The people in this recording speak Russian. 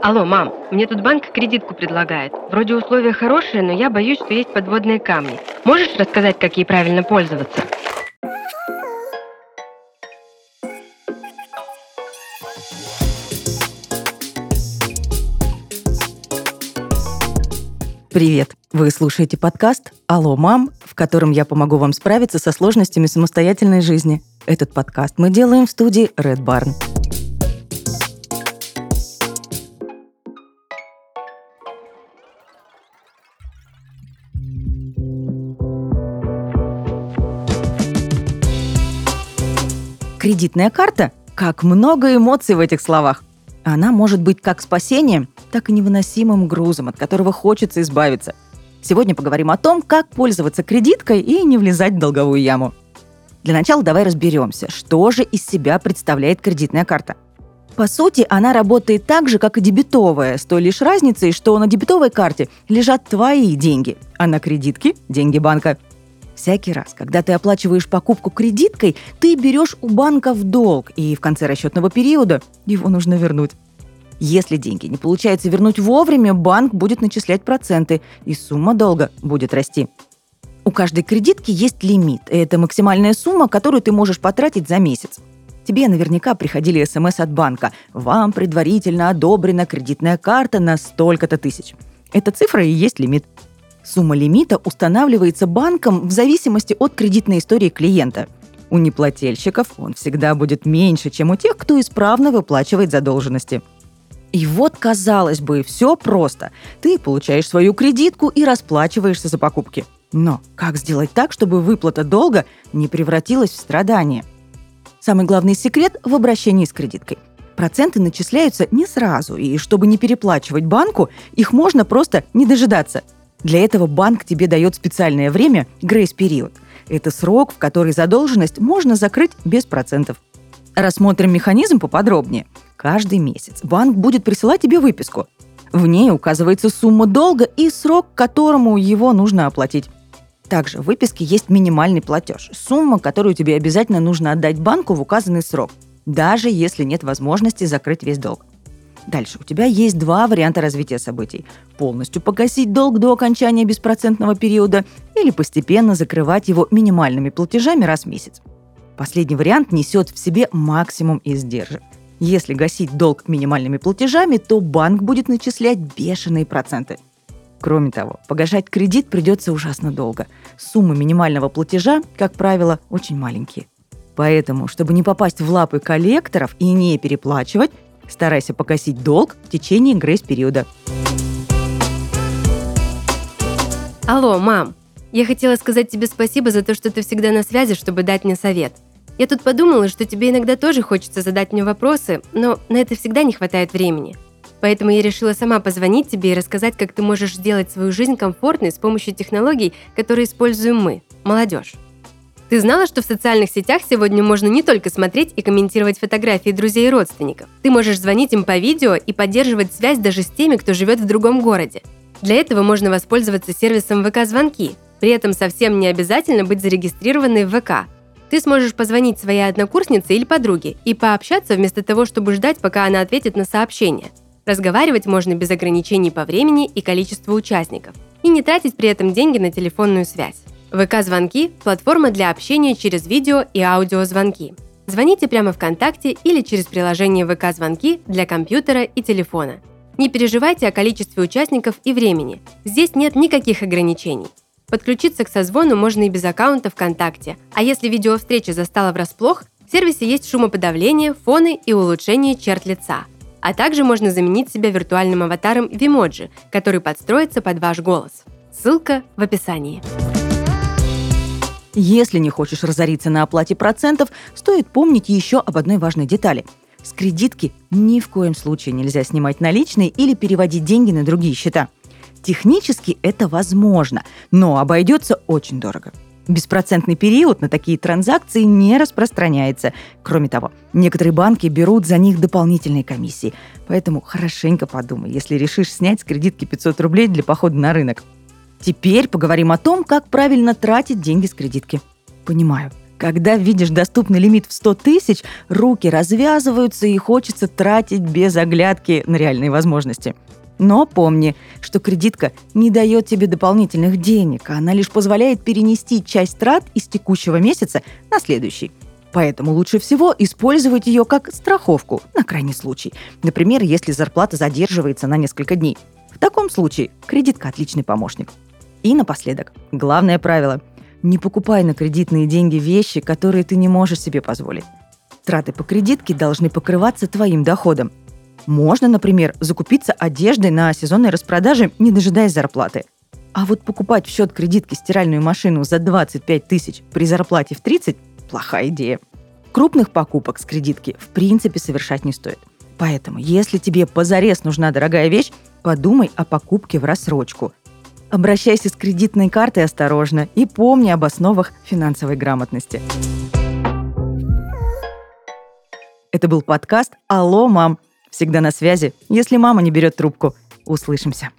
Алло, мам, мне тут банк кредитку предлагает. Вроде условия хорошие, но я боюсь, что есть подводные камни. Можешь рассказать, как ей правильно пользоваться? Привет! Вы слушаете подкаст «Алло, мам», в котором я помогу вам справиться со сложностями самостоятельной жизни. Этот подкаст мы делаем в студии Red Barn. Кредитная карта? Как много эмоций в этих словах. Она может быть как спасением, так и невыносимым грузом, от которого хочется избавиться. Сегодня поговорим о том, как пользоваться кредиткой и не влезать в долговую яму. Для начала давай разберемся, что же из себя представляет кредитная карта. По сути, она работает так же, как и дебетовая, с той лишь разницей, что на дебетовой карте лежат твои деньги, а на кредитке – деньги банка – Всякий раз, когда ты оплачиваешь покупку кредиткой, ты берешь у банка в долг, и в конце расчетного периода его нужно вернуть. Если деньги не получается вернуть вовремя, банк будет начислять проценты, и сумма долга будет расти. У каждой кредитки есть лимит. Это максимальная сумма, которую ты можешь потратить за месяц. Тебе наверняка приходили смс от банка. Вам предварительно одобрена кредитная карта на столько-то тысяч. Эта цифра и есть лимит. Сумма лимита устанавливается банком в зависимости от кредитной истории клиента. У неплательщиков он всегда будет меньше, чем у тех, кто исправно выплачивает задолженности. И вот, казалось бы, все просто. Ты получаешь свою кредитку и расплачиваешься за покупки. Но как сделать так, чтобы выплата долга не превратилась в страдание? Самый главный секрет в обращении с кредиткой. Проценты начисляются не сразу, и чтобы не переплачивать банку, их можно просто не дожидаться – для этого банк тебе дает специальное время – грейс-период. Это срок, в который задолженность можно закрыть без процентов. Рассмотрим механизм поподробнее. Каждый месяц банк будет присылать тебе выписку. В ней указывается сумма долга и срок, которому его нужно оплатить. Также в выписке есть минимальный платеж – сумма, которую тебе обязательно нужно отдать банку в указанный срок, даже если нет возможности закрыть весь долг. Дальше у тебя есть два варианта развития событий. Полностью погасить долг до окончания беспроцентного периода или постепенно закрывать его минимальными платежами раз в месяц. Последний вариант несет в себе максимум издержек. Если гасить долг минимальными платежами, то банк будет начислять бешеные проценты. Кроме того, погашать кредит придется ужасно долго. Суммы минимального платежа, как правило, очень маленькие. Поэтому, чтобы не попасть в лапы коллекторов и не переплачивать, Старайся погасить долг в течение грейс-периода. Алло, мам. Я хотела сказать тебе спасибо за то, что ты всегда на связи, чтобы дать мне совет. Я тут подумала, что тебе иногда тоже хочется задать мне вопросы, но на это всегда не хватает времени. Поэтому я решила сама позвонить тебе и рассказать, как ты можешь сделать свою жизнь комфортной с помощью технологий, которые используем мы, молодежь. Ты знала, что в социальных сетях сегодня можно не только смотреть и комментировать фотографии друзей и родственников. Ты можешь звонить им по видео и поддерживать связь даже с теми, кто живет в другом городе. Для этого можно воспользоваться сервисом ВК-звонки. При этом совсем не обязательно быть зарегистрированной в ВК. Ты сможешь позвонить своей однокурснице или подруге и пообщаться вместо того, чтобы ждать, пока она ответит на сообщение. Разговаривать можно без ограничений по времени и количеству участников. И не тратить при этом деньги на телефонную связь. ВК-звонки – платформа для общения через видео и аудиозвонки. Звоните прямо ВКонтакте или через приложение ВК-звонки для компьютера и телефона. Не переживайте о количестве участников и времени. Здесь нет никаких ограничений. Подключиться к созвону можно и без аккаунта ВКонтакте. А если видеовстреча застала врасплох, в сервисе есть шумоподавление, фоны и улучшение черт лица. А также можно заменить себя виртуальным аватаром Vimoji, который подстроится под ваш голос. Ссылка в описании. Если не хочешь разориться на оплате процентов, стоит помнить еще об одной важной детали. С кредитки ни в коем случае нельзя снимать наличные или переводить деньги на другие счета. Технически это возможно, но обойдется очень дорого. Беспроцентный период на такие транзакции не распространяется. Кроме того, некоторые банки берут за них дополнительные комиссии. Поэтому хорошенько подумай, если решишь снять с кредитки 500 рублей для похода на рынок. Теперь поговорим о том, как правильно тратить деньги с кредитки. Понимаю, Когда видишь доступный лимит в 100 тысяч, руки развязываются и хочется тратить без оглядки на реальные возможности. Но помни, что кредитка не дает тебе дополнительных денег, она лишь позволяет перенести часть трат из текущего месяца на следующий. Поэтому лучше всего использовать ее как страховку на крайний случай. Например, если зарплата задерживается на несколько дней. В таком случае кредитка отличный помощник. И напоследок, главное правило – не покупай на кредитные деньги вещи, которые ты не можешь себе позволить. Траты по кредитке должны покрываться твоим доходом. Можно, например, закупиться одеждой на сезонной распродаже, не дожидаясь зарплаты. А вот покупать в счет кредитки стиральную машину за 25 тысяч при зарплате в 30 – плохая идея. Крупных покупок с кредитки в принципе совершать не стоит. Поэтому, если тебе позарез нужна дорогая вещь, подумай о покупке в рассрочку – Обращайся с кредитной картой осторожно и помни об основах финансовой грамотности. Это был подкаст «Алло, мам». Всегда на связи, если мама не берет трубку. Услышимся.